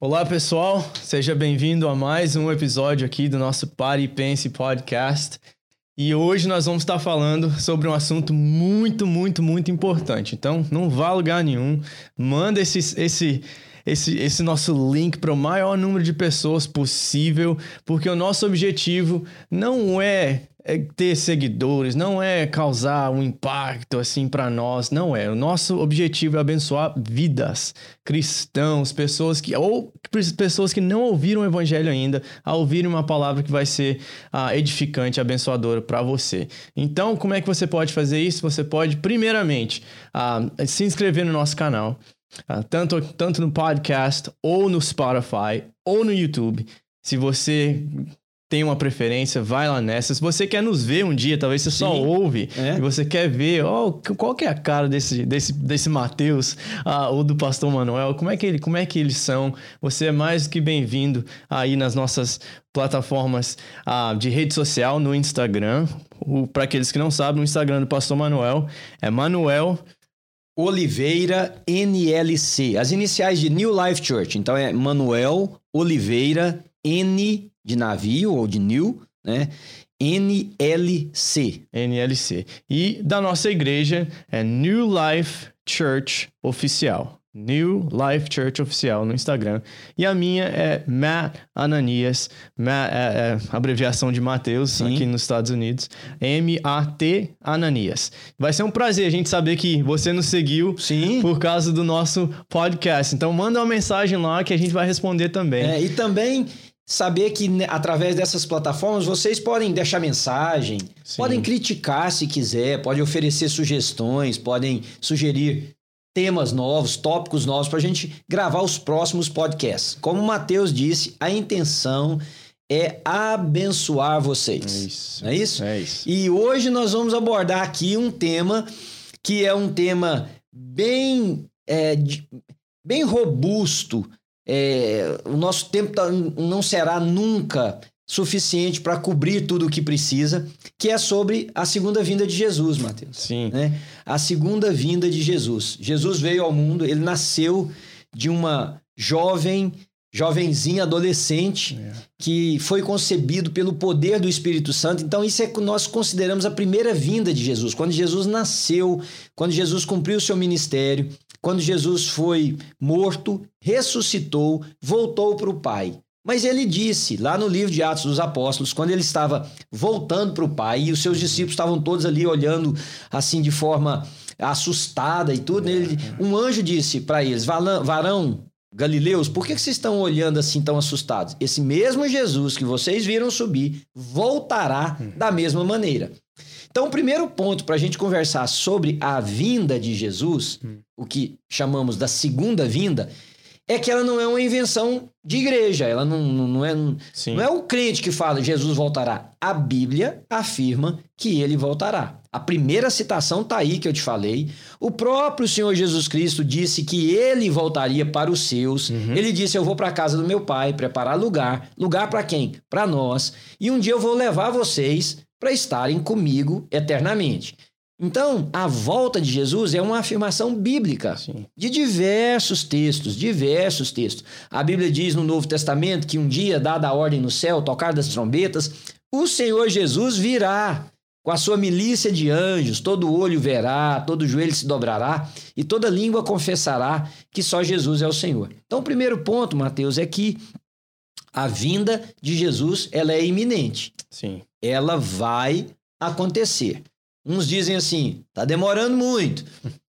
Olá pessoal, seja bem-vindo a mais um episódio aqui do nosso Pare e Pense Podcast. E hoje nós vamos estar falando sobre um assunto muito, muito, muito importante. Então, não vá a lugar nenhum. Manda esse, esse, esse, esse nosso link para o maior número de pessoas possível, porque o nosso objetivo não é é ter seguidores, não é causar um impacto assim para nós, não é. O nosso objetivo é abençoar vidas, cristãos, pessoas que ou pessoas que não ouviram o evangelho ainda, a ouvirem uma palavra que vai ser uh, edificante, abençoadora para você. Então, como é que você pode fazer isso? Você pode primeiramente uh, se inscrever no nosso canal, uh, tanto tanto no podcast ou no Spotify ou no YouTube. Se você tem uma preferência, vai lá nessa. Se você quer nos ver um dia, talvez você Sim. só ouve é. e você quer ver, oh, qual que é a cara desse, desse, desse Mateus ah, ou do Pastor Manuel, como é, que ele, como é que eles são. Você é mais do que bem-vindo aí nas nossas plataformas ah, de rede social, no Instagram. Para aqueles que não sabem, o Instagram do Pastor Manuel é Manuel... Oliveira NLC, as iniciais de New Life Church. Então é Manuel Oliveira N de navio ou de new, né? NLC. NLC. E da nossa igreja é New Life Church Oficial. New Life Church Oficial no Instagram. E a minha é Matt Ananias, Matt, é, é abreviação de Mateus Sim. aqui nos Estados Unidos. M-A-T Ananias. Vai ser um prazer a gente saber que você nos seguiu Sim. por causa do nosso podcast. Então manda uma mensagem lá que a gente vai responder também. É, e também saber que né, através dessas plataformas vocês podem deixar mensagem, Sim. podem criticar se quiser, podem oferecer sugestões, podem sugerir temas novos, tópicos novos para a gente gravar os próximos podcasts. Como o Matheus disse, a intenção é abençoar vocês. É isso. É isso? É isso. E hoje nós vamos abordar aqui um tema que é um tema bem, é, bem robusto é, o nosso tempo tá, não será nunca suficiente para cobrir tudo o que precisa, que é sobre a segunda vinda de Jesus, Mateus. Sim. Né? A segunda vinda de Jesus. Jesus veio ao mundo, ele nasceu de uma jovem, jovenzinha adolescente, é. que foi concebido pelo poder do Espírito Santo. Então, isso é que nós consideramos a primeira vinda de Jesus. Quando Jesus nasceu, quando Jesus cumpriu o seu ministério, quando Jesus foi morto, ressuscitou, voltou para o Pai. Mas ele disse, lá no livro de Atos dos Apóstolos, quando ele estava voltando para o Pai e os seus discípulos estavam todos ali olhando assim de forma assustada e tudo, ele, um anjo disse para eles: Varão, Galileus, por que vocês estão olhando assim tão assustados? Esse mesmo Jesus que vocês viram subir voltará da mesma maneira. Então, o primeiro ponto para a gente conversar sobre a vinda de Jesus, hum. o que chamamos da segunda vinda, é que ela não é uma invenção de igreja. Ela não, não, é, não é o crente que fala Jesus voltará. A Bíblia afirma que ele voltará. A primeira citação está aí que eu te falei. O próprio Senhor Jesus Cristo disse que ele voltaria para os seus. Uhum. Ele disse: Eu vou para a casa do meu pai preparar lugar. Lugar para quem? Para nós. E um dia eu vou levar vocês para estarem comigo eternamente. Então, a volta de Jesus é uma afirmação bíblica Sim. de diversos textos, diversos textos. A Bíblia diz no Novo Testamento que um dia, dada a ordem no céu, tocar das trombetas, o Senhor Jesus virá com a sua milícia de anjos, todo olho verá, todo joelho se dobrará e toda língua confessará que só Jesus é o Senhor. Então, o primeiro ponto, Mateus, é que a vinda de Jesus ela é iminente. Sim ela vai acontecer. Uns dizem assim, está demorando muito.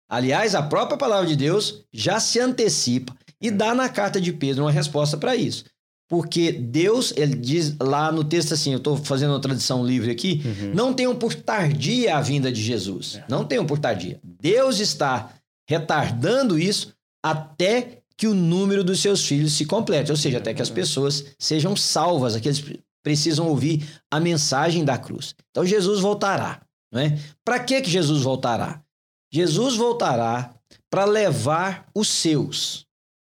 Aliás, a própria palavra de Deus já se antecipa e dá na carta de Pedro uma resposta para isso. Porque Deus, ele diz lá no texto assim, eu estou fazendo uma tradução livre aqui, uhum. não tenham por tardia a vinda de Jesus. É. Não tenham por tardia. Deus está retardando isso até que o número dos seus filhos se complete, ou seja, até que as pessoas sejam salvas, aqueles precisam ouvir a mensagem da cruz. Então Jesus voltará. Né? Para que, que Jesus voltará? Jesus voltará para levar os seus.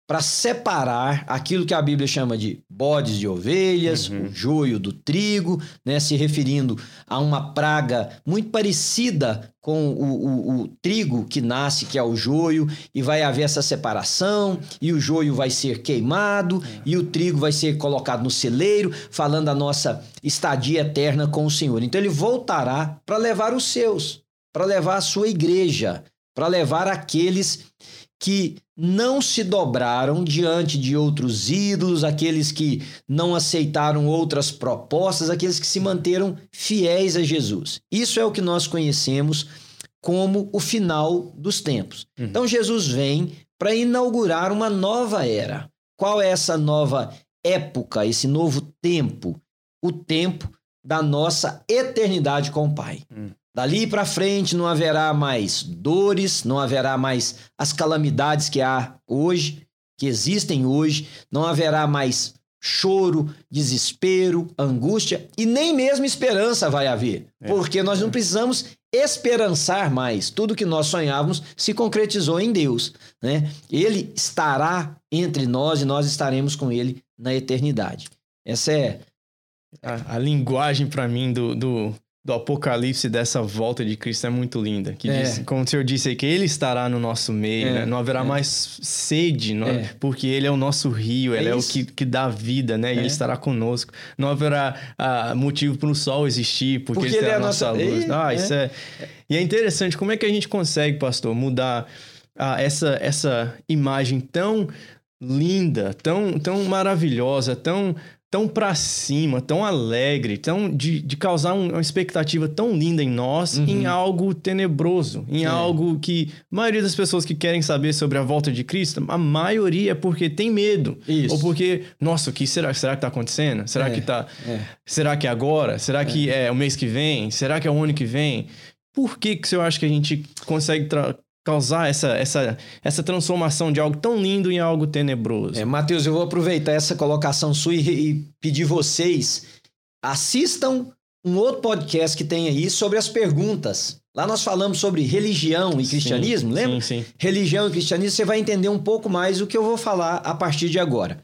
Para separar aquilo que a Bíblia chama de bodes de ovelhas, uhum. o joio do trigo, né, se referindo a uma praga muito parecida com o, o, o, trigo que nasce, que é o joio, e vai haver essa separação, e o joio vai ser queimado, é. e o trigo vai ser colocado no celeiro, falando da nossa estadia eterna com o Senhor. Então ele voltará para levar os seus, para levar a sua igreja, para levar aqueles que não se dobraram diante de outros ídolos, aqueles que não aceitaram outras propostas, aqueles que se manteram fiéis a Jesus. Isso é o que nós conhecemos como o final dos tempos. Uhum. Então Jesus vem para inaugurar uma nova era. Qual é essa nova época, esse novo tempo? O tempo da nossa eternidade com o Pai. Uhum. Dali para frente não haverá mais dores, não haverá mais as calamidades que há hoje, que existem hoje, não haverá mais choro, desespero, angústia e nem mesmo esperança vai haver, é. porque nós não precisamos esperançar mais. Tudo que nós sonhávamos se concretizou em Deus, né? Ele estará entre nós e nós estaremos com ele na eternidade. Essa é a, a linguagem para mim do, do do Apocalipse dessa volta de Cristo é muito linda. Que é. diz, como o senhor disse aí, que ele estará no nosso meio, é. né? Não haverá é. mais sede, não, é. porque ele é o nosso rio, ele é, o que, que dá vida, né? E ele é. estará conosco. Não haverá ah, motivo para o sol existir, porque, porque ele terá a nossa, nossa luz. Ah, isso é. E é interessante, como é que a gente consegue, pastor, mudar ah, essa, essa imagem tão linda, tão, tão maravilhosa, tão tão para cima, tão alegre, tão de, de causar um, uma expectativa tão linda em nós, uhum. em algo tenebroso, em é. algo que a maioria das pessoas que querem saber sobre a volta de Cristo, a maioria é porque tem medo, Isso. ou porque, nossa, o que será, será que tá acontecendo? Será é. que tá, é. será que é agora? Será que é. é o mês que vem? Será que é o ano que vem? Por que que você acha que a gente consegue causar essa, essa, essa transformação de algo tão lindo em algo tenebroso. É, Matheus, eu vou aproveitar essa colocação sua e, e pedir vocês assistam um outro podcast que tem aí sobre as perguntas. Lá nós falamos sobre religião e cristianismo, sim, lembra? Sim, sim. Religião e cristianismo, você vai entender um pouco mais o que eu vou falar a partir de agora.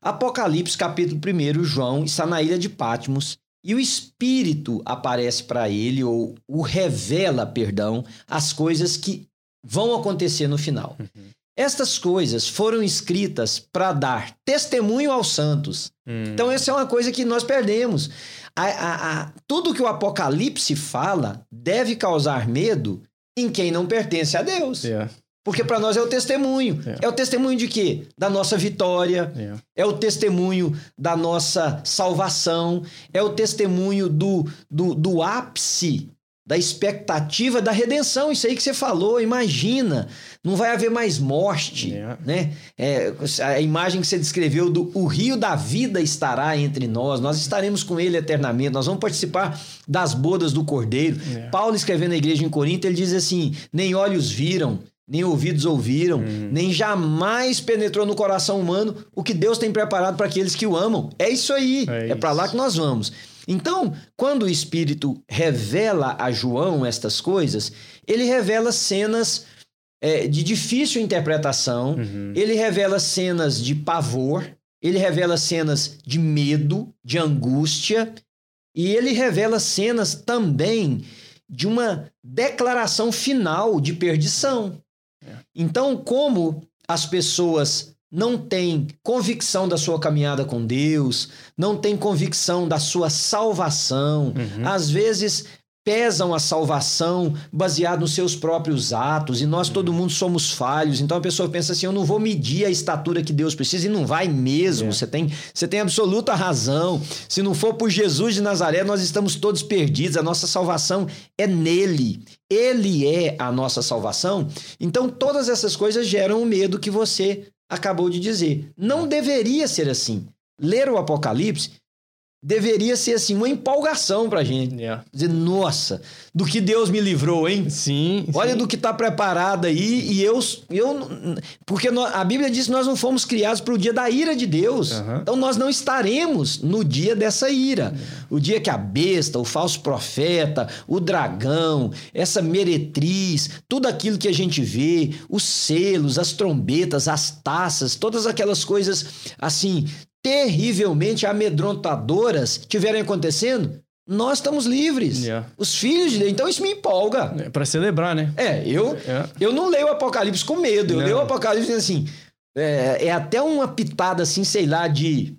Apocalipse, capítulo 1, João está na ilha de Patmos e o Espírito aparece para ele, ou o revela, perdão, as coisas que vão acontecer no final. Uhum. Estas coisas foram escritas para dar testemunho aos santos. Uhum. Então, essa é uma coisa que nós perdemos. A, a, a, tudo que o Apocalipse fala deve causar medo em quem não pertence a Deus. Yeah. Porque para nós é o testemunho. Yeah. É o testemunho de quê? Da nossa vitória. Yeah. É o testemunho da nossa salvação. É o testemunho do, do, do ápice da expectativa da redenção. Isso aí que você falou, imagina, não vai haver mais morte, é. né? É, a imagem que você descreveu do o rio da vida estará entre nós, nós estaremos com ele eternamente, nós vamos participar das bodas do Cordeiro. É. Paulo escrevendo na igreja em Corinto, ele diz assim: nem olhos viram, nem ouvidos ouviram, hum. nem jamais penetrou no coração humano o que Deus tem preparado para aqueles que o amam. É isso aí, é, é para lá que nós vamos. Então, quando o Espírito revela a João estas coisas, ele revela cenas é, de difícil interpretação, uhum. ele revela cenas de pavor, ele revela cenas de medo, de angústia, e ele revela cenas também de uma declaração final de perdição. É. Então, como as pessoas não tem convicção da sua caminhada com Deus, não tem convicção da sua salvação, uhum. às vezes pesam a salvação baseado nos seus próprios atos, e nós todo mundo somos falhos. Então a pessoa pensa assim: eu não vou medir a estatura que Deus precisa, e não vai mesmo. É. Você, tem, você tem absoluta razão. Se não for por Jesus de Nazaré, nós estamos todos perdidos. A nossa salvação é nele. Ele é a nossa salvação. Então todas essas coisas geram o medo que você acabou de dizer. Não deveria ser assim. Ler o Apocalipse deveria ser assim uma empolgação pra gente. Yeah. Dizer, nossa, do que Deus me livrou, hein? Sim. Olha sim. do que está preparado aí e eu, eu porque a Bíblia diz que nós não fomos criados para o dia da ira de Deus. Aham. Então nós não estaremos no dia dessa ira. O dia que a besta, o falso profeta, o dragão, essa meretriz, tudo aquilo que a gente vê, os selos, as trombetas, as taças, todas aquelas coisas assim terrivelmente amedrontadoras estiverem acontecendo, nós estamos livres. Yeah. Os filhos de Deus. Então isso me empolga. É pra celebrar, né? É, eu, É. eu não leio o Apocalipse com medo. Eu Não. leio o Apocalipse assim. É, é até uma pitada, assim, sei lá, de.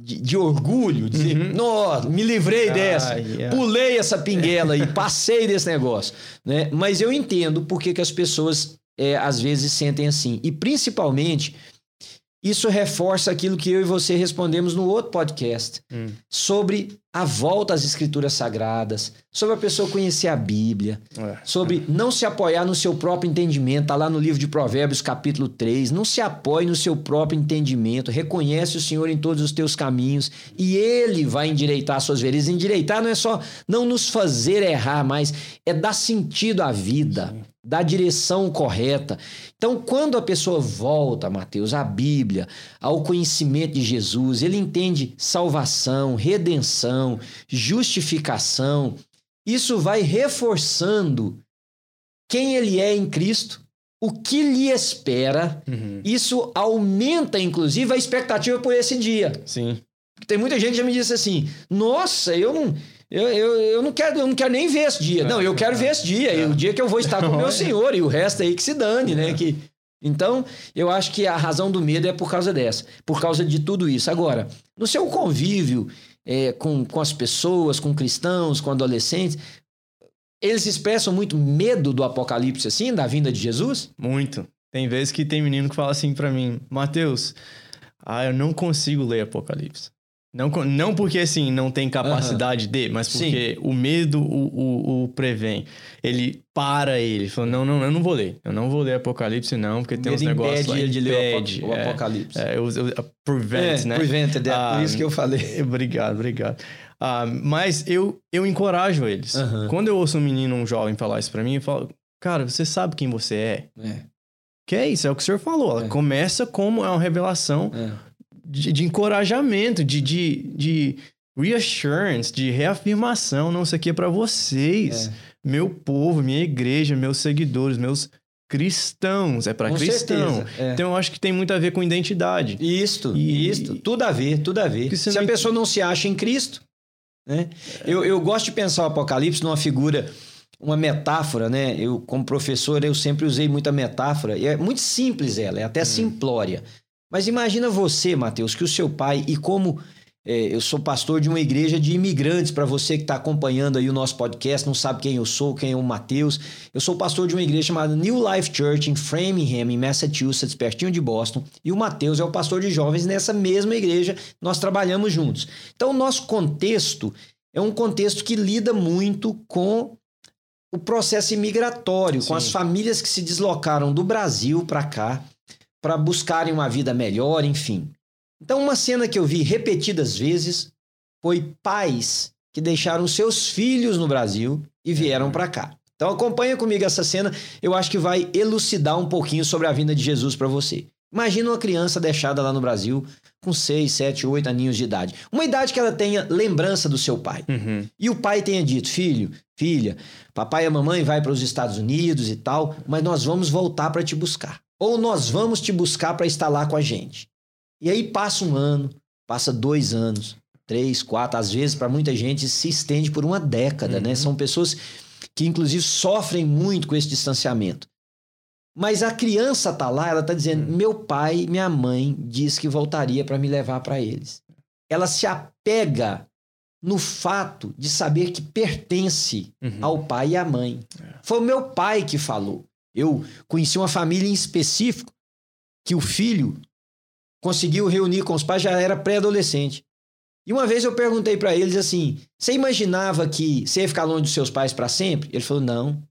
De, de orgulho, dizer, Uhum. nossa, me livrei Ah, dessa, yeah. pulei essa pinguela e passei desse negócio, né? Mas eu entendo porque que as pessoas é, às vezes sentem assim. E principalmente, isso reforça aquilo que eu e você respondemos no outro podcast Hum. sobre a volta às escrituras sagradas, sobre a pessoa conhecer a Bíblia, É. sobre não se apoiar no seu próprio entendimento, tá lá no livro de Provérbios, capítulo 3. Não se apoie no seu próprio entendimento, reconhece o Senhor em todos os teus caminhos e ele vai endireitar suas veredas. Endireitar não é só não nos fazer errar, mas é dar sentido à vida, dar direção correta. Então, quando a pessoa volta, Mateus, à Bíblia, ao conhecimento de Jesus, ele entende salvação, redenção, justificação. Isso vai reforçando quem ele é em Cristo, o que lhe espera. Uhum. Isso aumenta, inclusive, a expectativa por esse dia. Sim. Tem muita gente que já me disse assim: Nossa, eu não. Eu, eu, eu, não quero, eu não quero nem ver esse dia. Não, eu quero ver esse dia. e O dia que eu vou estar com o meu. Senhor. E o resto aí que se dane, né? Que, então, eu acho que a razão do medo é por causa dessa. Por causa de tudo isso. Agora, no seu convívio é, com, com as pessoas, com cristãos, com adolescentes, eles expressam muito medo do apocalipse, assim, da vinda de Jesus? Muito. Tem vezes que tem menino que fala assim pra mim, Mateus, ah, eu não consigo ler Apocalipse. Não, não porque, assim, não tem capacidade de, mas Sim. porque o medo o, o, o prevém. Ele para ele. Falou, não, não, eu não vou ler. Eu não vou ler Apocalipse, não, porque tem uns negócios lá. ele de ler o o é. apocalipse. É, eu, eu, prevent, né? Prevented, é Ah, por isso que eu falei. Obrigado, obrigado. Ah, mas eu, eu encorajo eles. Quando eu ouço um menino, um jovem falar isso pra mim, eu falo, cara, você sabe quem você é? É, Que é isso, é o que o senhor falou. Ela É. começa como é uma revelação é. De, de encorajamento, de, de, de reassurance, de reafirmação. Não, isso aqui é pra vocês. É. Meu povo, minha igreja, meus seguidores, meus cristãos. É Com cristão. é. Então eu acho que tem muito a ver com identidade. Isto, E- isto, tudo a ver, tudo a ver. Se a não- pessoa não se acha em Cristo, né? Eu, eu gosto de pensar o Apocalipse numa figura, uma metáfora, né? Eu, como professor, eu sempre usei muita metáfora, e é muito simples ela, é até simplória. Mas imagina você, Mateus, que o seu pai, e como é, eu sou pastor de uma igreja de imigrantes, para você que está acompanhando aí o nosso podcast, não sabe quem eu sou, quem é o Mateus. Eu sou pastor de uma igreja chamada New Life Church em Framingham, em Massachusetts, pertinho de Boston. E o Mateus é o pastor de jovens nessa mesma igreja. Nós trabalhamos juntos. Então, o nosso contexto é um contexto que lida muito com o processo imigratório, com Sim. as famílias que se deslocaram do Brasil para cá para buscarem uma vida melhor, enfim. Então, uma cena que eu vi repetidas vezes foi pais que deixaram seus filhos no Brasil e vieram para cá. Então, acompanha comigo essa cena, eu acho que vai elucidar um pouquinho sobre a vinda de Jesus para você. Imagina uma criança deixada lá no Brasil com 6, 7, 8 aninhos de idade. Uma idade que ela tenha lembrança do seu pai. Uhum. E o pai tenha dito: filho, filha, papai e mamãe vai para os Estados Unidos e tal, mas nós vamos voltar para te buscar. Ou nós vamos te buscar para estar lá com a gente. E aí passa um ano, passa dois anos, três, quatro, às vezes para muita gente se estende por uma década, né? Uhum. São pessoas que inclusive sofrem muito com esse distanciamento. Mas a criança tá lá, ela tá dizendo: meu pai, minha mãe disse que voltaria para me levar para eles. Ela se apega no fato de saber que pertence Uhum. ao pai e à mãe. Foi o meu pai que falou. Eu conheci uma família em específico que o filho conseguiu reunir com os pais, já era pré-adolescente. E uma vez eu perguntei para eles assim: você imaginava que você ia ficar longe dos seus pais para sempre? Ele falou: não.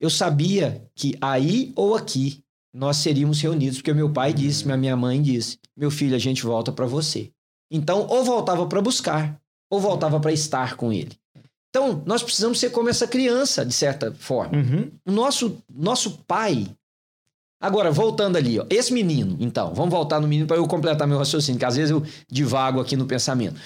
Eu sabia que aí ou aqui nós seríamos reunidos, porque meu pai disse, minha minha mãe disse: meu filho, a gente volta para você. Então, ou voltava para buscar, ou voltava para estar com ele. Então, nós precisamos ser como essa criança, de certa forma. Uhum. O nosso, nosso pai. Agora, voltando ali, ó, esse menino, então, vamos voltar no menino para eu completar meu raciocínio, que às vezes eu divago aqui no pensamento.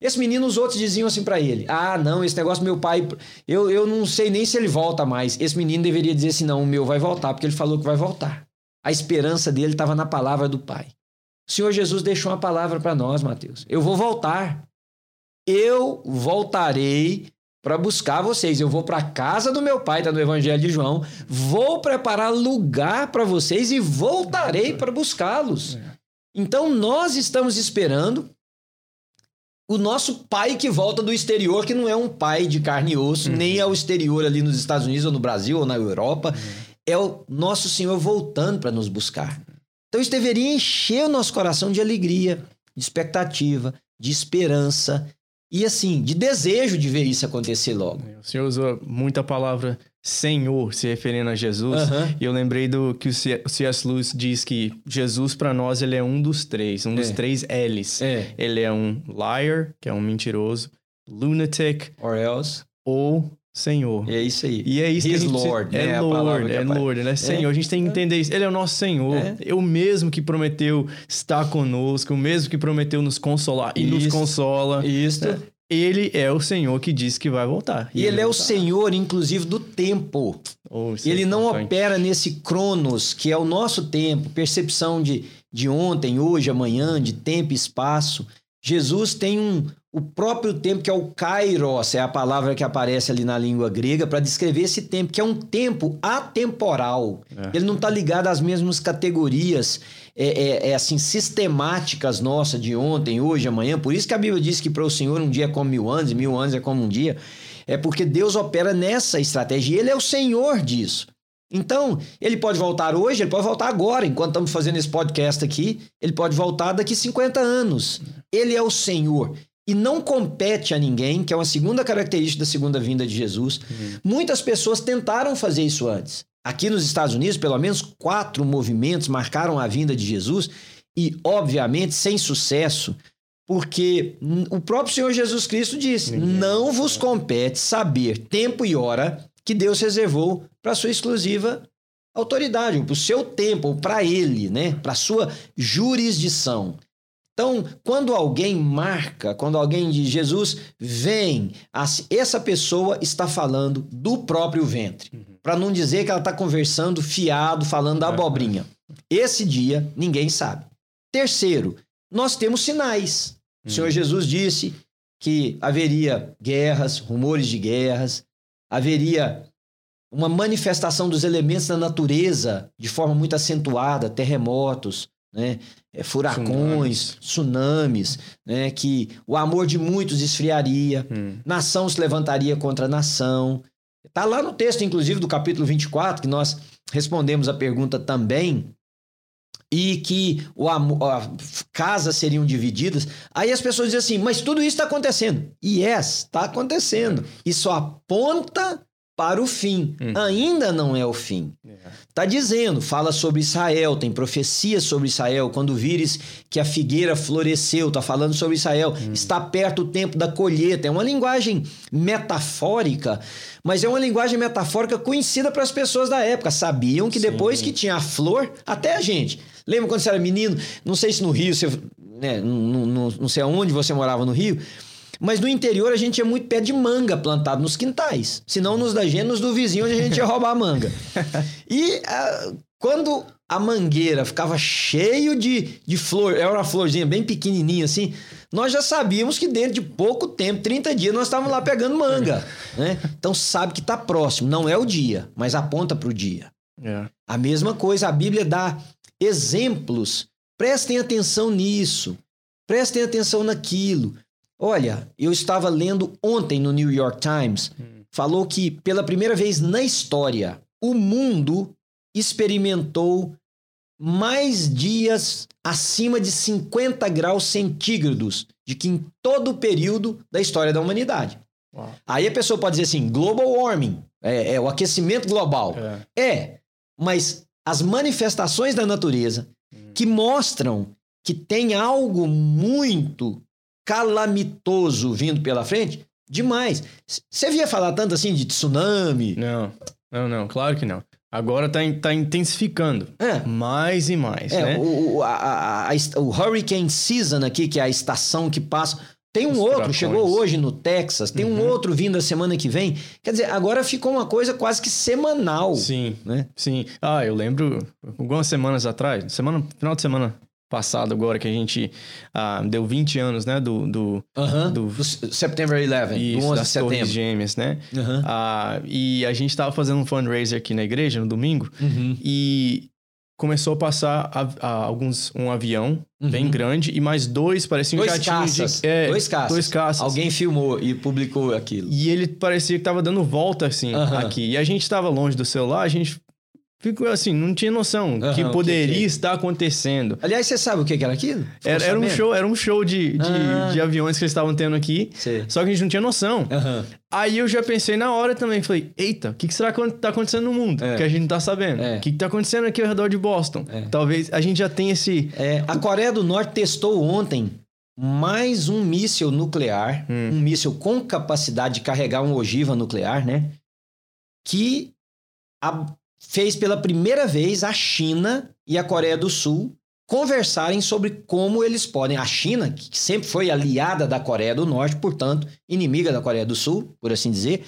Esse menino, os outros diziam assim para ele: Ah, não, esse negócio meu pai, eu, eu não sei nem se ele volta mais. Esse menino deveria dizer assim: Não, o meu vai voltar, porque ele falou que vai voltar. A esperança dele estava na palavra do pai. O Senhor Jesus deixou uma palavra para nós, Mateus. Eu vou voltar eu voltarei para buscar vocês. Eu vou para a casa do meu pai, está no Evangelho de João. Vou preparar lugar para vocês e voltarei para buscá-los. Então nós estamos esperando o nosso pai que volta do exterior, que não é um pai de carne e osso, uhum. nem é o exterior ali nos Estados Unidos ou no Brasil ou na Europa. Uhum. É o nosso Senhor voltando para nos buscar. Então isso deveria encher o nosso coração de alegria, de expectativa, de esperança e assim, de desejo de ver isso acontecer logo. O senhor usou muita palavra Senhor se referindo a Jesus. Uhum. E eu lembrei do que o C.S. Lewis diz que Jesus para nós ele é um dos três, um dos é. três L's. É. Ele é um liar, que é um mentiroso, lunatic, or else, ou Senhor. É isso aí. E é isso His que a gente Lord, é, né? Lord, é Lord, ele é Senhor. É. A gente tem que entender isso. Ele é o nosso Senhor. É. Eu mesmo que prometeu estar conosco, o mesmo que prometeu nos consolar e nos consola. Isso. É. Ele é o Senhor que diz que vai voltar. E, e ele, ele é o Senhor, inclusive, do tempo. Oh, ele é não opera nesse cronos, que é o nosso tempo, percepção de, de ontem, hoje, amanhã, de tempo e espaço. Jesus tem um, o próprio tempo que é o kairos, é a palavra que aparece ali na língua grega para descrever esse tempo, que é um tempo atemporal. É. Ele não está ligado às mesmas categorias é, é, é, assim sistemáticas nossas de ontem, hoje, amanhã. Por isso que a Bíblia diz que para o Senhor um dia é como mil anos, e mil anos é como um dia. É porque Deus opera nessa estratégia e Ele é o Senhor disso. Então, ele pode voltar hoje, ele pode voltar agora, enquanto estamos fazendo esse podcast aqui, ele pode voltar daqui 50 anos. Ele é o Senhor e não compete a ninguém, que é uma segunda característica da segunda vinda de Jesus. Uhum. Muitas pessoas tentaram fazer isso antes. Aqui nos Estados Unidos, pelo menos quatro movimentos marcaram a vinda de Jesus e, obviamente, sem sucesso, porque o próprio Senhor Jesus Cristo disse: não vos compete saber tempo e hora que Deus reservou para sua exclusiva autoridade, para o seu tempo, ou para ele, né? para a sua jurisdição. Então, quando alguém marca, quando alguém diz Jesus vem, essa pessoa está falando do próprio ventre. Uhum. Para não dizer que ela está conversando fiado, falando da abobrinha. Esse dia ninguém sabe. Terceiro, nós temos sinais. O Senhor uhum. Jesus disse que haveria guerras, rumores de guerras, haveria uma manifestação dos elementos da natureza de forma muito acentuada, terremotos, né? É, furacões, tsunamis, né? que o amor de muitos esfriaria, hum. nação se levantaria contra nação. Está lá no texto, inclusive, do capítulo 24, que nós respondemos a pergunta também, e que o amor, casas seriam divididas. Aí as pessoas dizem assim, mas tudo isso está acontecendo. E yes, está acontecendo. Isso aponta para o fim. Hum. Ainda não é o fim. Está dizendo, fala sobre Israel, tem profecia sobre Israel. Quando vires que a figueira floresceu, está falando sobre Israel. Hum. Está perto o tempo da colheita. É uma linguagem metafórica, mas é uma linguagem metafórica conhecida para as pessoas da época. Sabiam que Sim. depois que tinha a flor, até a gente. Lembra quando você era menino? Não sei se no Rio, você, né, não, não, não sei aonde você morava no Rio mas no interior a gente tinha muito pé de manga plantado nos quintais. Senão nos da gente, nos do vizinho, onde a gente ia roubar a manga. E uh, quando a mangueira ficava cheio de, de flor, era uma florzinha bem pequenininha assim, nós já sabíamos que dentro de pouco tempo, 30 dias, nós estávamos lá pegando manga. Né? Então sabe que está próximo. Não é o dia, mas aponta para o dia. É. A mesma coisa, a Bíblia dá exemplos. Prestem atenção nisso. Prestem atenção naquilo. Olha, eu estava lendo ontem no New York Times, hum. falou que pela primeira vez na história, o mundo experimentou mais dias acima de 50 graus centígrados de que em todo o período da história da humanidade. Uau. Aí a pessoa pode dizer assim: global warming, é, é o aquecimento global. É. é, mas as manifestações da natureza hum. que mostram que tem algo muito calamitoso vindo pela frente, demais. Você via falar tanto assim de tsunami? Não, não, não, claro que não. Agora tá, tá intensificando. É. Mais e mais, É, né? o, a, a- a- o Hurricane Season aqui, que é a estação que passa. Tem um Os outro, furacões. chegou hoje no Texas, tem um Uhum. outro vindo a semana que vem. Quer dizer, agora ficou uma coisa quase que semanal. Sim, Né? sim. Ah, eu lembro algumas semanas atrás, semana, final de semana passado agora, que a gente ah, deu 20 anos, né, do... do Aham. Do- Do September 11, isso, do 11 de das Torres setembro. Gêmeas, né? Aham. Ah, e a gente tava fazendo um fundraiser aqui na igreja no domingo Uhum. e começou a passar a- a- alguns um avião bem Uhum. grande e mais dois pareciam Dois jatinhos de- caças. é, dois caças. dois caças. Alguém filmou e publicou aquilo. E ele parecia que tava dando volta assim aqui. E a gente tava longe do celular, a gente ficou assim, não tinha noção Aham, que que poderia que é? estar acontecendo. Aliás, você sabe o que que era aquilo? Ficou Era, era um show, era um show de, de, Ah. de aviões que eles estavam tendo aqui. Sei. Só que a gente não tinha noção. Aham. Aí eu já pensei na hora também, falei, eita, o que, que será que tá acontecendo no mundo? É. Que a gente não tá sabendo. O É. que, que tá acontecendo aqui ao redor de Boston? É. Talvez a gente já tenha esse. É, a Coreia do Norte testou ontem mais um míssil nuclear, Hum. um míssil com capacidade de carregar uma ogiva nuclear, né? Que a- fez pela primeira vez a China e a Coreia do Sul conversarem sobre como eles podem. A China, que sempre foi aliada da Coreia do Norte, portanto, inimiga da Coreia do Sul, por assim dizer,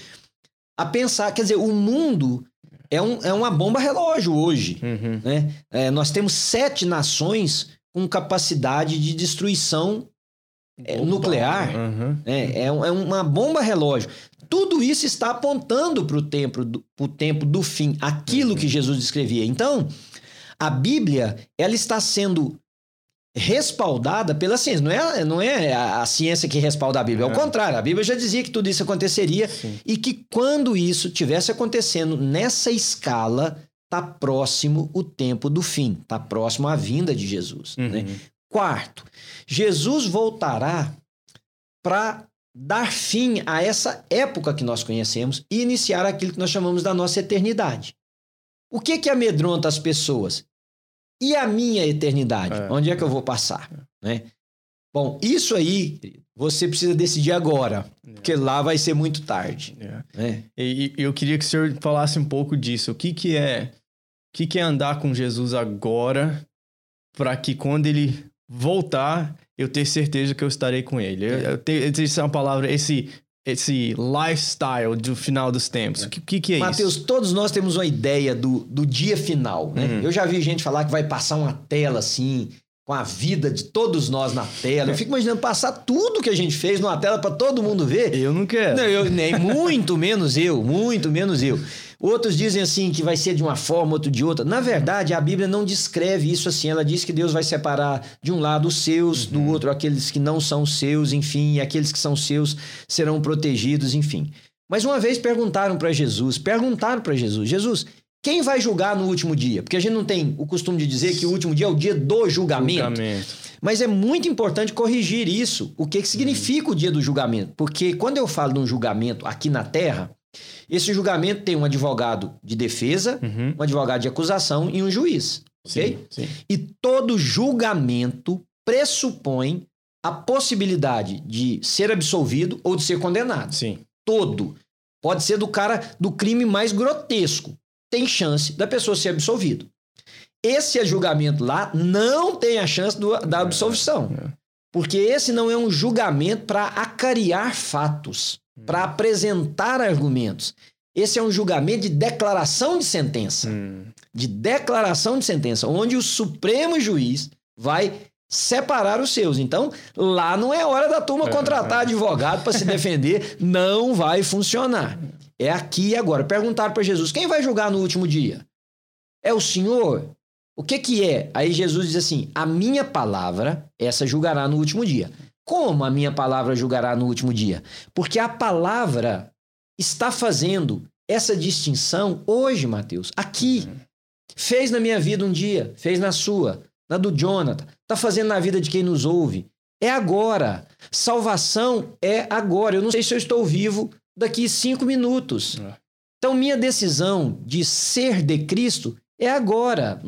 a pensar. Quer dizer, o mundo é, um, é uma bomba relógio hoje Uhum. né? É, nós temos sete nações com capacidade de destruição É, nuclear. Uhum. né? é, é uma bomba relógio. Tudo isso está apontando para o tempo, do- tempo do fim, aquilo que Jesus descrevia. Então, a Bíblia ela está sendo respaldada pela ciência. Não é, não é a, a ciência que respalda a Bíblia. Ao É. contrário, a Bíblia já dizia que tudo isso aconteceria Sim. e que quando isso tivesse acontecendo nessa escala, tá próximo o tempo do fim, tá próximo a vinda de Jesus. Uhum. né? Quarto, Jesus voltará para dar fim a essa época que nós conhecemos e iniciar aquilo que nós chamamos da nossa eternidade. O que que amedronta as pessoas? E a minha eternidade? É. Onde é que eu vou passar? Né? Bom, isso aí você precisa decidir agora, porque lá vai ser muito tarde. É. Né? E, e eu queria que o senhor falasse um pouco disso. O que, que é o que, que é andar com Jesus agora para que quando ele voltar eu ter certeza que eu estarei com ele? Eu, eu tenho, essa é uma palavra, esse esse lifestyle do final dos tempos. O que, que, que é Mateus, isso? todos nós temos uma ideia do, do dia final, né? Hum. Eu já vi gente falar que vai passar uma tela assim, com a vida de todos nós na tela. Eu fico imaginando passar tudo que a gente fez numa tela para todo mundo ver. Eu não quero. Não, eu, nem muito menos eu, muito menos eu. Outros dizem assim que vai ser de uma forma, outro de outra. Na verdade, a Bíblia não descreve isso assim. Ela diz que Deus vai separar de um lado os seus, do outro aqueles que não são seus, enfim, e aqueles que são seus serão protegidos, enfim. Mas uma vez perguntaram para Jesus, perguntaram para Jesus, Jesus, quem vai julgar no último dia? Porque a gente não tem o costume de dizer que o último dia é o dia do julgamento. Julgamento. Mas é muito importante corrigir isso. O que, que significa o dia do julgamento? Porque quando eu falo de um julgamento aqui na Terra, esse julgamento tem um advogado de defesa, Uhum. um advogado de acusação e um juiz. Ok? Sim, sim. E todo julgamento pressupõe a possibilidade de ser absolvido ou de ser condenado. Sim. Todo. Pode ser do cara do crime mais grotesco. Tem chance da pessoa ser absolvido. Esse julgamento lá não tem a chance do- da absolvição. é. Porque esse não é um julgamento para acariar fatos, para apresentar argumentos. Esse é um julgamento de declaração de sentença. Hum. De declaração de sentença, onde o Supremo Juiz vai separar os seus. Então, lá não é hora da turma É, contratar é. advogado para se defender, não vai funcionar. É aqui e agora. Perguntaram para Jesus: quem vai julgar no último dia? É o Senhor? O que que é? Aí Jesus diz assim: a minha palavra, essa julgará no último dia. Como a minha palavra julgará no último dia? Porque a palavra está fazendo essa distinção hoje, Mateus, aqui. Fez na minha vida um dia, fez na sua, na do Jonathan, está fazendo na vida de quem nos ouve. É agora. Salvação é agora. Eu não sei se eu estou vivo daqui cinco minutos. É. Então, minha decisão de ser de Cristo É agora.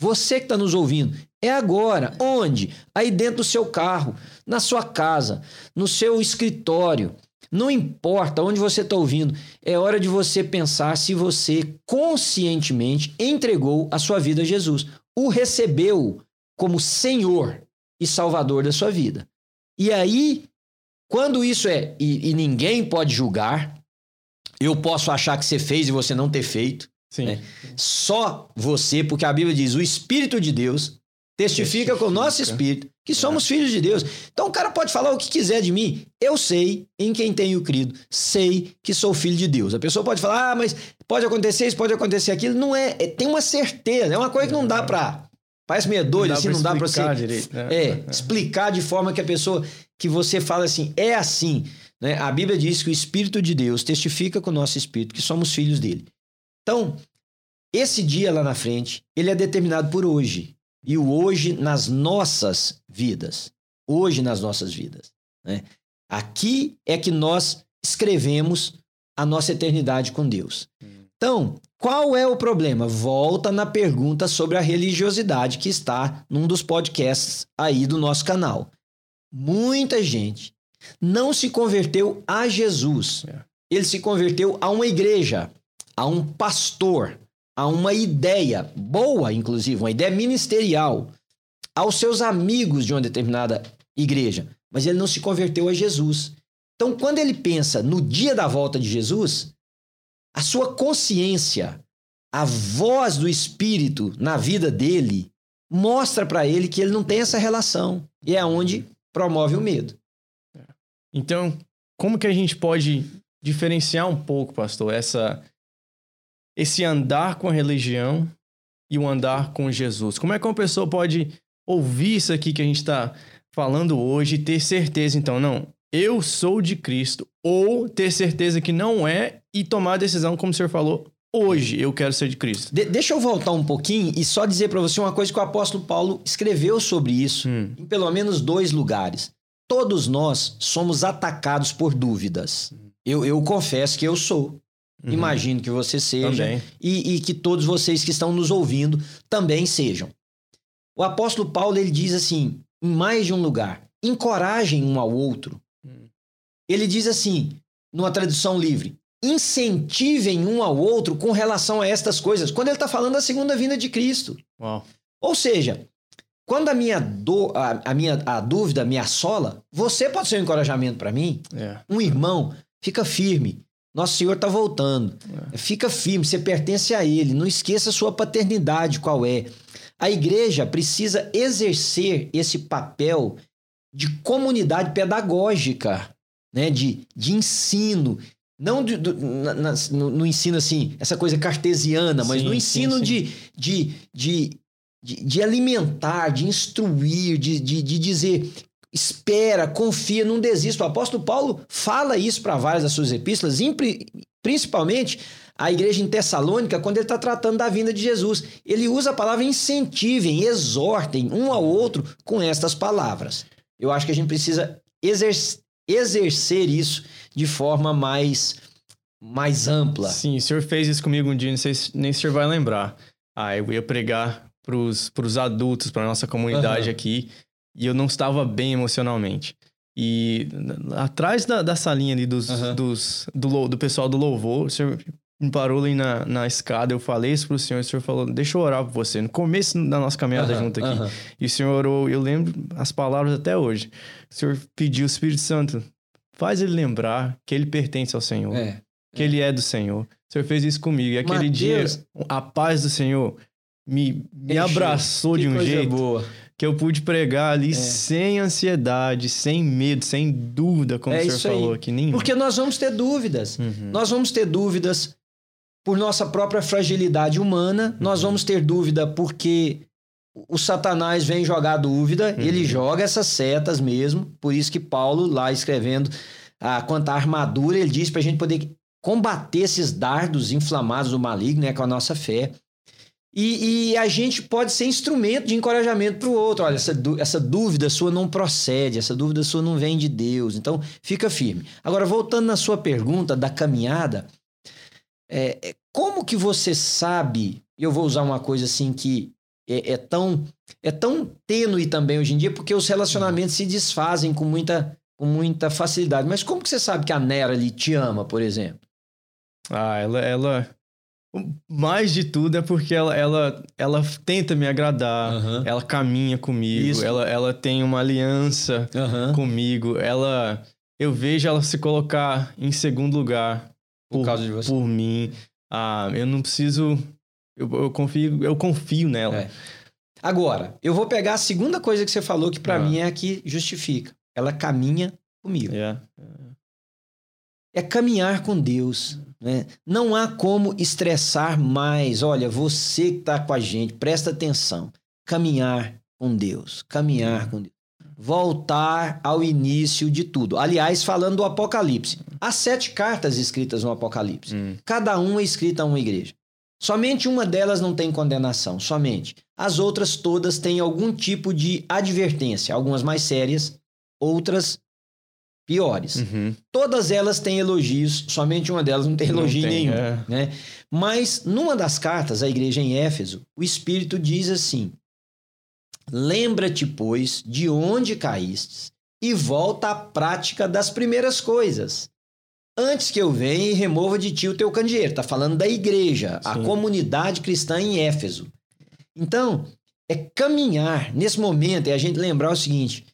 Você que está nos ouvindo, é agora. Onde? Aí dentro do seu carro, na sua casa, no seu escritório. Não importa onde você está ouvindo, é hora de você pensar se você conscientemente entregou a sua vida a Jesus, o recebeu como Senhor e Salvador da sua vida. E aí, quando isso é, e, e ninguém pode julgar, eu posso achar que você fez e você não ter feito. Né? Só você, porque a Bíblia diz: o Espírito de Deus testifica, com o nosso espírito que somos é. filhos de Deus. Então o cara pode falar o que quiser de mim. Eu sei em quem tenho crido, sei que sou filho de Deus. A pessoa pode falar, ah, mas pode acontecer isso, pode acontecer aquilo. Não é, é tem uma certeza, é uma coisa que não dá para Parece meio doido, assim, não dá para você direito, né? é, é, explicar de forma que a pessoa que você fala assim, é assim. Né? A Bíblia diz que o Espírito de Deus testifica com o nosso espírito que somos filhos dele. Então, esse dia lá na frente, ele é determinado por hoje e o hoje nas nossas vidas. Hoje nas nossas vidas. Né? Aqui é que nós escrevemos a nossa eternidade com Deus. Então, qual é o problema? Volta na pergunta sobre a religiosidade que está num dos podcasts aí do nosso canal. Muita gente não se converteu a Jesus. É. Ele se converteu a uma igreja, a um pastor, a uma ideia boa, inclusive, uma ideia ministerial, aos seus amigos de uma determinada igreja, mas ele não se converteu a Jesus. Então, quando ele pensa no dia da volta de Jesus, a sua consciência, a voz do Espírito na vida dele, mostra para ele que ele não tem essa relação. E é onde promove o medo. Então, como que a gente pode diferenciar um pouco, pastor, essa esse andar com a religião e o andar com Jesus? Como é que uma pessoa pode ouvir isso aqui que a gente está falando hoje e ter certeza, então, não, eu sou de Cristo, ou ter certeza que não é e tomar a decisão, como o senhor falou, hoje eu quero ser de Cristo. De deixa eu voltar um pouquinho e só dizer para você uma coisa que o apóstolo Paulo escreveu sobre isso hum. em pelo menos dois lugares. Todos nós somos atacados por dúvidas. Eu, eu confesso que eu sou. Uhum. Imagino que você seja. E, e, que todos vocês que estão nos ouvindo também sejam. O apóstolo Paulo ele diz assim, em mais de um lugar: encorajem um ao outro. Uhum. Ele diz assim, numa tradução livre: incentivem um ao outro com relação a estas coisas. Quando ele está falando da segunda vinda de Cristo. Uau. Ou seja, quando a minha, do, a, a, minha a dúvida me assola, você pode ser um encorajamento para mim. É. Um irmão, fica firme. Nosso Senhor está voltando. É. Fica firme, você pertence a Ele. Não esqueça a sua paternidade, qual é. A igreja precisa exercer esse papel de comunidade pedagógica, né? de, de ensino. Não de, do, na, na, no, no, ensino assim, essa coisa cartesiana, mas sim, no ensino sim, sim. De, de, de, de, de, alimentar, de instruir, de, de, de dizer espera, confia, não desista. O apóstolo Paulo fala isso para várias das suas epístolas, principalmente a igreja em Tessalônica, quando ele está tratando da vinda de Jesus. Ele usa a palavra incentivem, exortem um ao outro com estas palavras. Eu acho que a gente precisa exercer, exercer isso de forma mais, mais ampla. Sim, o senhor fez isso comigo um dia, não sei se, nem se o senhor vai lembrar. Ah, eu ia pregar para os adultos, para nossa comunidade uhum. aqui e eu não estava bem emocionalmente. E atrás da, da salinha ali dos, uhum. dos, do, do pessoal do louvor, o senhor me parou ali na, na escada, eu falei isso pro senhor, o senhor falou, deixa eu orar por você, no começo da nossa caminhada uhum, junto aqui. Uhum. E o senhor orou, eu lembro as palavras até hoje. O senhor pediu o Espírito Santo, faz ele lembrar que ele pertence ao Senhor, é, que é. ele é do Senhor. O senhor fez isso comigo. E aquele Mateus... dia, a paz do Senhor me, me abraçou de um jeito. Boa que eu pude pregar ali é. sem ansiedade, sem medo, sem dúvida, como é o senhor falou aqui. Porque nós vamos ter dúvidas. Uhum. Nós vamos ter dúvidas por nossa própria fragilidade humana, uhum. nós vamos ter dúvida porque o Satanás vem jogar dúvida, uhum. ele joga essas setas mesmo, por isso que Paulo, lá escrevendo ah, quanto à armadura, ele diz para a gente poder combater esses dardos inflamados do maligno, né, com a nossa fé. E, e, a gente pode ser instrumento de encorajamento para o outro. Olha, essa, essa dúvida sua não procede, essa dúvida sua não vem de Deus. Então, fica firme. Agora, voltando na sua pergunta da caminhada, é, é como que você sabe? eu vou usar uma coisa assim que é, é, tão é tão tênue também hoje em dia, porque os relacionamentos se desfazem com muita, com muita facilidade. Mas como que você sabe que a Nera ali te ama, por exemplo? Ah, ela, ela mais de tudo é porque ela, ela, ela tenta me agradar, uhum. ela caminha comigo, ela, ela tem uma aliança uhum. comigo, ela eu vejo ela se colocar em segundo lugar por, por causa de você. Por mim. Ah, eu não preciso eu, eu confio, eu confio nela. É. Agora, eu vou pegar a segunda coisa que você falou que para ah. mim é a que justifica. Ela caminha comigo. Yeah. É caminhar com Deus. Né? Não há como estressar mais. Olha, você que está com a gente, presta atenção. Caminhar com Deus. Caminhar com Deus. Voltar ao início de tudo. Aliás, falando do Apocalipse. Há sete cartas escritas no Apocalipse. Hum. Cada uma é escrita a uma igreja. Somente uma delas não tem condenação, somente. As outras todas têm algum tipo de advertência, algumas mais sérias, outras piores. Uhum. Todas elas têm elogios, somente uma delas não tem elogio não tem, nenhum. É. Né? Mas numa das cartas à igreja em Éfeso, o Espírito diz assim: Lembra-te, pois, de onde caíste e volta à prática das primeiras coisas antes que eu venha e remova de ti o teu candeeiro. Está falando da igreja, Sim. a comunidade cristã em Éfeso. Então, é caminhar nesse momento, é a gente lembrar o seguinte: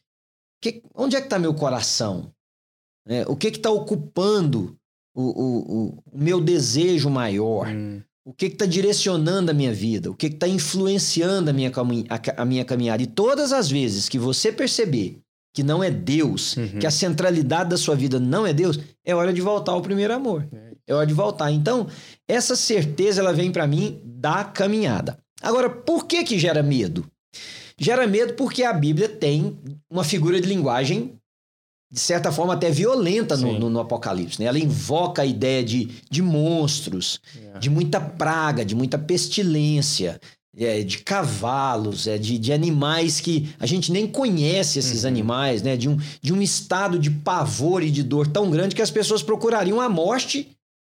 que, onde é que está meu coração? É, o que está ocupando o, o, o, meu desejo maior? Hum. O que está direcionando a minha vida? O que está influenciando a minha, a, a minha caminhada? E todas as vezes que você perceber que não é Deus, uhum. que a centralidade da sua vida não é Deus, é hora de voltar ao primeiro amor. É, é hora de voltar. Então, essa certeza ela vem para mim da caminhada. Agora, por que que gera medo? Gera medo porque a Bíblia tem uma figura de linguagem de certa forma até violenta no, no, no, Apocalipse. Né? Ela invoca a ideia de, de monstros, é. de muita praga, de muita pestilência, é, de cavalos, é, de, de animais que a gente nem conhece esses uhum. animais, né? De um, de um estado de pavor e de dor tão grande que as pessoas procurariam a morte,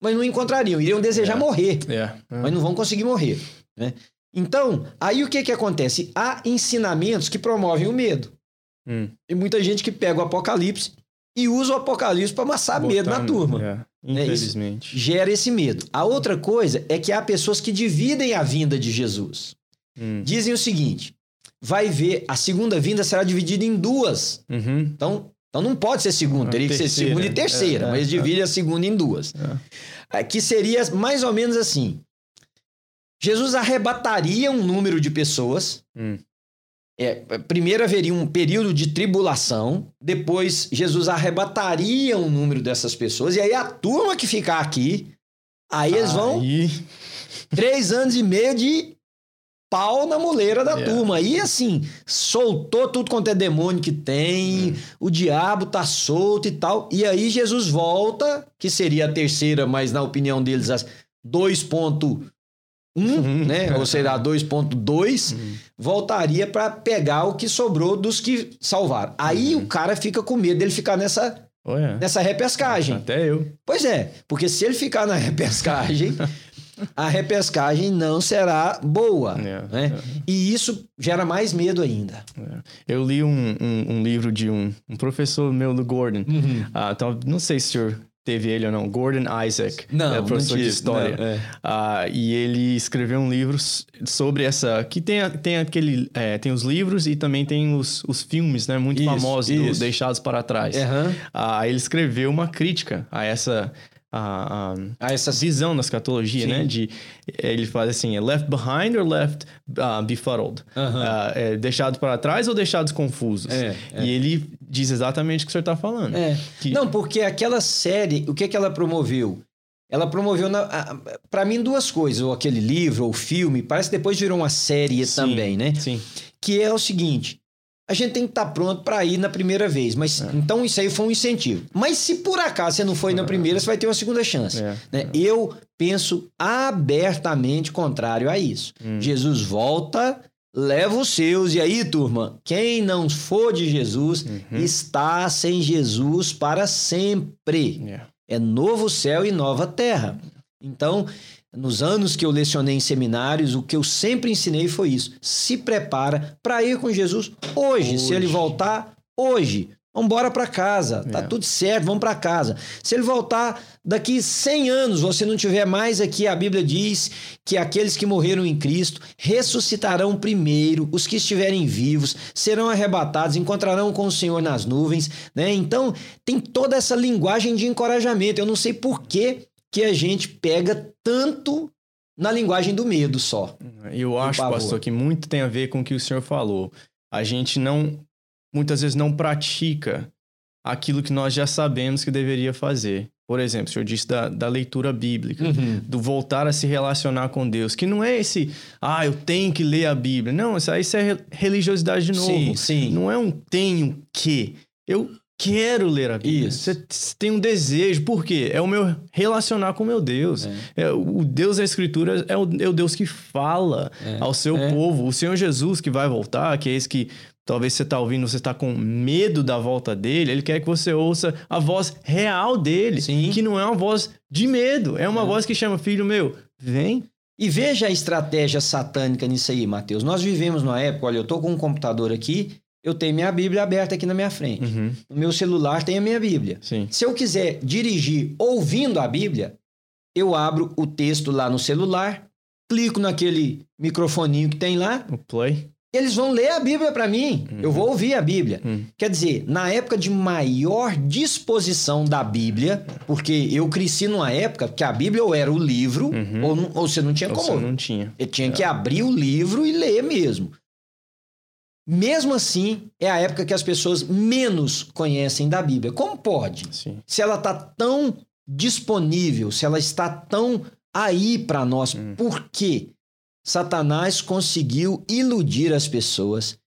mas não encontrariam. Iriam desejar é. morrer, é. mas não vão conseguir morrer. Né? Então, aí o que, que acontece? Há ensinamentos que promovem o medo. Hum. E muita gente que pega o Apocalipse e usa o Apocalipse para amassar medo na turma. É. Infelizmente. É gera esse medo. A outra coisa é que há pessoas que dividem a vinda de Jesus. Hum. Dizem o seguinte: vai ver, a segunda vinda será dividida em duas. Uhum. Então, então não pode ser segunda, teria que ser segunda e terceira, é, mas é, divide a segunda em duas. É. Que seria mais ou menos assim: Jesus arrebataria um número de pessoas. Hum. É, primeiro haveria um período de tribulação, depois Jesus arrebataria um número dessas pessoas, e aí a turma que ficar aqui, aí eles vão. Três anos e meio de pau na moleira da yeah. turma. E assim, soltou tudo quanto é demônio que tem, hum. o diabo tá solto e tal. E aí Jesus volta, que seria a terceira, mas na opinião deles, 2.1 uhum. né? Ou será 2.2, uhum. voltaria para pegar o que sobrou dos que salvaram. Aí uhum. o cara fica com medo dele ficar nessa oh, é. nessa repescagem. Até eu. Pois é, porque se ele ficar na repescagem, a repescagem não será boa. É, né? É. E isso gera mais medo ainda. É. Eu li um, um, um, livro de um, um professor meu do Gordon. Uhum. Uh, então, não sei se o senhor teve ele ou não, Gordon Isaac, não, é professor não de história. Não, é. uh, e ele escreveu um livro sobre essa. Que tem, tem aquele. É, tem os livros e também tem os, os filmes, né? Muito isso, famosos, do, deixados para trás. Uhum. Uh, ele escreveu uma crítica a essa a, a, a essa visão da escatologia, Sim. né? De ele faz assim, é left behind or left uh, befuddled? Uh -huh. uh, é deixado para trás ou deixados confusos? É, é. E ele diz exatamente o que o senhor está falando. É. Que... Não, porque aquela série, o que que ela promoveu? Ela promoveu, para mim, duas coisas. Ou aquele livro, ou filme. Parece que depois virou uma série Sim. também, né? Sim. Que é o seguinte a gente tem que estar tá pronto para ir na primeira vez. Mas é. então isso aí foi um incentivo. Mas se por acaso você não foi na primeira, você vai ter uma segunda chance. É. Né? É. Eu penso abertamente contrário a isso. Hum. Jesus volta, leva os seus. E aí, turma, quem não for de Jesus uhum. está sem Jesus para sempre. É. é novo céu e nova terra. Então, nos anos que eu lecionei em seminários, o que eu sempre ensinei foi isso. Se prepara para ir com Jesus hoje. hoje. Se ele voltar, hoje. Vamos embora para casa, tá é. tudo certo, vamos para casa. Se ele voltar daqui 100 anos, você não tiver mais aqui, a Bíblia diz que aqueles que morreram em Cristo ressuscitarão primeiro, os que estiverem vivos serão arrebatados, encontrarão com o Senhor nas nuvens, né? Então, tem toda essa linguagem de encorajamento. Eu não sei por que que a gente pega tanto na linguagem do medo só. Eu acho, pastor, que muito tem a ver com o que o senhor falou. A gente não muitas vezes não pratica aquilo que nós já sabemos que deveria fazer. Por exemplo, o senhor disse da, da leitura bíblica, uhum. do voltar a se relacionar com Deus, que não é esse, ah, eu tenho que ler a Bíblia. Não, isso, isso é religiosidade de novo. Sim, sim. Não é um tenho que. Eu quero ler a Bíblia. Isso. Você tem um desejo. Por quê? É o meu relacionar com o meu Deus. É. É, o Deus da Escritura é o, é o Deus que fala é. ao seu é. povo. O Senhor Jesus que vai voltar, que é esse que Talvez você está ouvindo, você está com medo da volta dele. Ele quer que você ouça a voz real dele, Sim. que não é uma voz de medo, é uma é. voz que chama filho meu, vem. E veja a estratégia satânica nisso aí, Mateus. Nós vivemos numa época, olha, eu estou com um computador aqui, eu tenho minha Bíblia aberta aqui na minha frente. Uhum. No meu celular tem a minha Bíblia. Sim. Se eu quiser dirigir ouvindo a Bíblia, eu abro o texto lá no celular, clico naquele microfoninho que tem lá. O play eles vão ler a Bíblia para mim. Uhum. Eu vou ouvir a Bíblia. Uhum. Quer dizer, na época de maior disposição da Bíblia, porque eu cresci numa época que a Bíblia ou era o livro, uhum. ou, ou, você não tinha como. Você não tinha. Eu tinha é. que abrir o livro e ler mesmo. Mesmo assim, é a época que as pessoas menos conhecem da Bíblia. Como pode? Sim. Se ela está tão disponível, se ela está tão aí para nós, hum. por quê? Satanás conseguiu iludir as pessoas,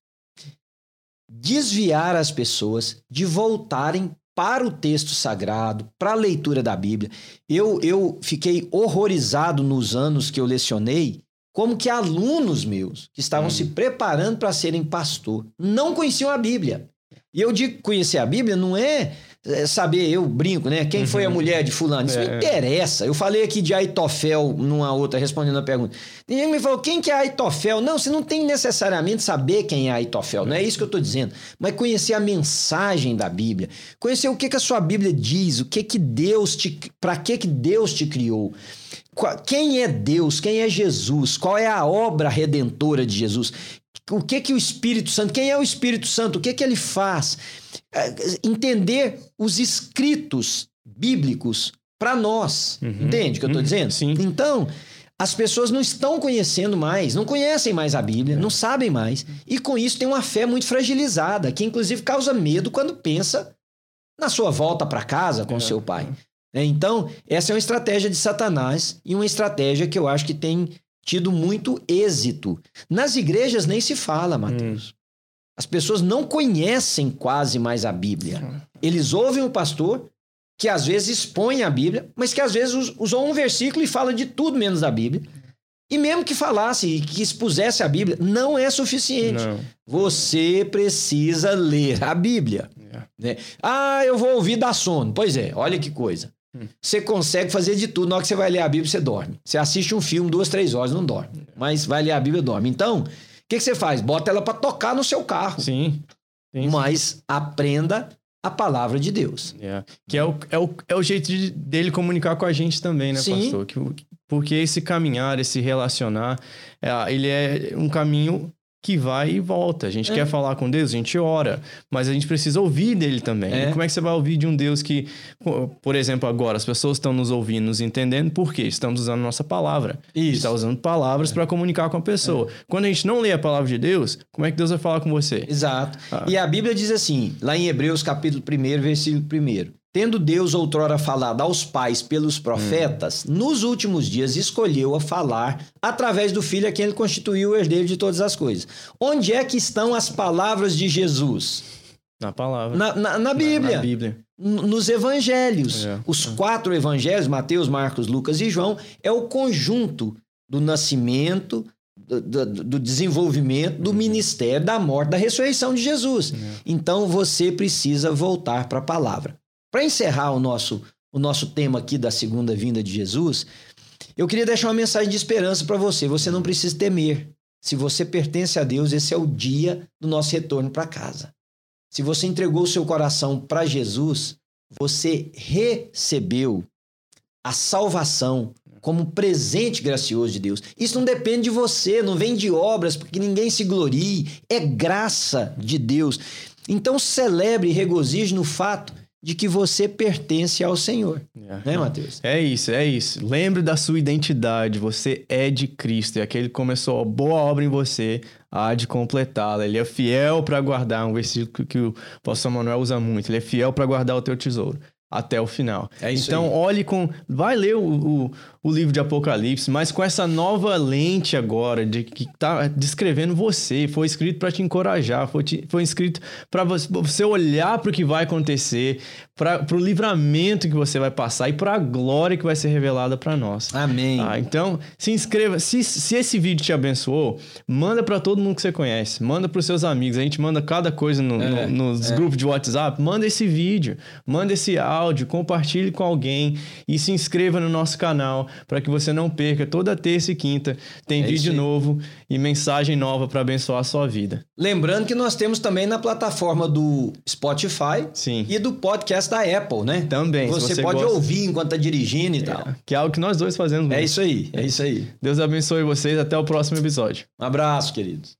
desviar as pessoas de voltarem para o texto sagrado, para a leitura da Bíblia. Eu, eu fiquei horrorizado nos anos que eu lecionei, como que alunos meus, que estavam hum. se preparando para serem pastor, não conheciam a Bíblia. E eu digo conhecer a Bíblia não é é, saber, eu brinco, né? Quem uhum. foi a uhum. mulher de fulano? Isso é. me interessa. Eu falei aqui de Aitofel numa outra, respondendo a pergunta. Ninguém me falou, quem que é Aitofel? Não, você não tem necessariamente saber quem é Aitofel, não é isso que eu estou dizendo. Mas conhecer a mensagem da Bíblia. Conhecer o que, que a sua Bíblia diz, o que que Deus te... Para que que Deus te criou. Quem é Deus? Quem é Jesus? Qual é a obra redentora de Jesus? O que que o Espírito Santo, quem é o Espírito Santo? O que que ele faz? É, entender os escritos bíblicos para nós. Uhum. Entende o que eu estou uhum. dizendo? Sim. Então, as pessoas não estão conhecendo mais, não conhecem mais a Bíblia, não sabem mais. E com isso tem uma fé muito fragilizada, que inclusive causa medo quando pensa na sua volta para casa com é. seu pai. É, então, essa é uma estratégia de Satanás e uma estratégia que eu acho que tem tido muito êxito. Nas igrejas nem se fala, Mateus. Hum. As pessoas não conhecem quase mais a Bíblia. Eles ouvem o pastor, que às vezes expõe a Bíblia, mas que às vezes usou um versículo e fala de tudo menos da Bíblia. E mesmo que falasse, que expusesse a Bíblia, não é suficiente. Não. Você precisa ler a Bíblia. Yeah. Né? Ah, eu vou ouvir da sono. Pois é, olha que coisa. Hum. Você consegue fazer de tudo. Na hora que você vai ler a Bíblia, você dorme. Você assiste um filme duas, três horas, não dorme. Mas vai ler a Bíblia, dorme. Então, o que, que você faz? Bota ela para tocar no seu carro. Sim. sim Mas aprenda a palavra de Deus. Yeah. Que é o, é, o, é o jeito de, dele comunicar com a gente também, né, Sim. pastor? Que, porque esse caminhar, esse relacionar, é, ele é um caminho que vai e volta. A gente é. quer falar com Deus, a gente ora, mas a gente precisa ouvir dele também. É. como é que você vai ouvir de um Deus que, por exemplo, agora as pessoas estão nos ouvindo, nos entendendo, por quê? Estamos usando nossa palavra. Isso. Está usando palavras é. para comunicar com a pessoa. É. Quando a gente não lê a palavra de Deus, como é que Deus vai falar com você? Exato. Ah. E a Bíblia diz assim, lá em Hebreus capítulo 1, versículo 1. Tendo Deus outrora falado aos pais pelos profetas, hum. nos últimos dias escolheu a falar através do Filho a quem ele constituiu o herdeiro de todas as coisas. Onde é que estão as palavras de Jesus? Na palavra. Na, na, na Bíblia. Na, na Bíblia. Nos evangelhos. É. Os quatro evangelhos, Mateus, Marcos, Lucas e João, é o conjunto do nascimento, do, do, desenvolvimento, do uhum. ministério, da morte, da ressurreição de Jesus. É. Então você precisa voltar para a palavra. Para encerrar o nosso, o nosso tema aqui da segunda vinda de Jesus, Eu queria deixar uma mensagem de esperança para você. Você não precisa temer. Se você pertence a Deus, esse é o dia do nosso retorno para casa. Se você entregou o seu coração para Jesus, você recebeu a salvação como presente gracioso de Deus. Isso não depende de você, não vem de obras, porque ninguém se glorie, é graça de Deus. Então celebre e regozije no fato de que você pertence ao Senhor. É. Né, Mateus? É isso, é isso. Lembre da sua identidade. Você é de Cristo. E aquele que começou a boa obra em você há de completá-la. Ele é fiel para guardar. Um versículo que o pastor Manuel usa muito. Ele é fiel para guardar o teu tesouro até o final. É isso então, aí. olhe com. Vai ler o, o, o, livro de Apocalipse, mas com essa nova lente agora, de que está descrevendo você. Foi escrito para te encorajar, foi, te, foi escrito para você olhar para o que vai acontecer, para o livramento que você vai passar e para a glória que vai ser revelada para nós. Amém. Ah, então, se inscreva. Se, se esse vídeo te abençoou, manda para todo mundo que você conhece, manda para os seus amigos. A gente manda cada coisa no, é, no, nos é. grupos de WhatsApp. Manda esse vídeo, manda esse áudio áudio, compartilhe com alguém e se inscreva no nosso canal para que você não perca. Toda terça e quinta tem é vídeo novo e mensagem nova para abençoar a sua vida. Lembrando que nós temos também na plataforma do Spotify Sim. e do podcast da Apple, né? Também. Você, você pode gosta... ouvir enquanto está dirigindo e é, tal. Que é algo que nós dois fazemos. É isso aí, é isso aí. Deus abençoe vocês. Até o próximo episódio. Um abraço, queridos.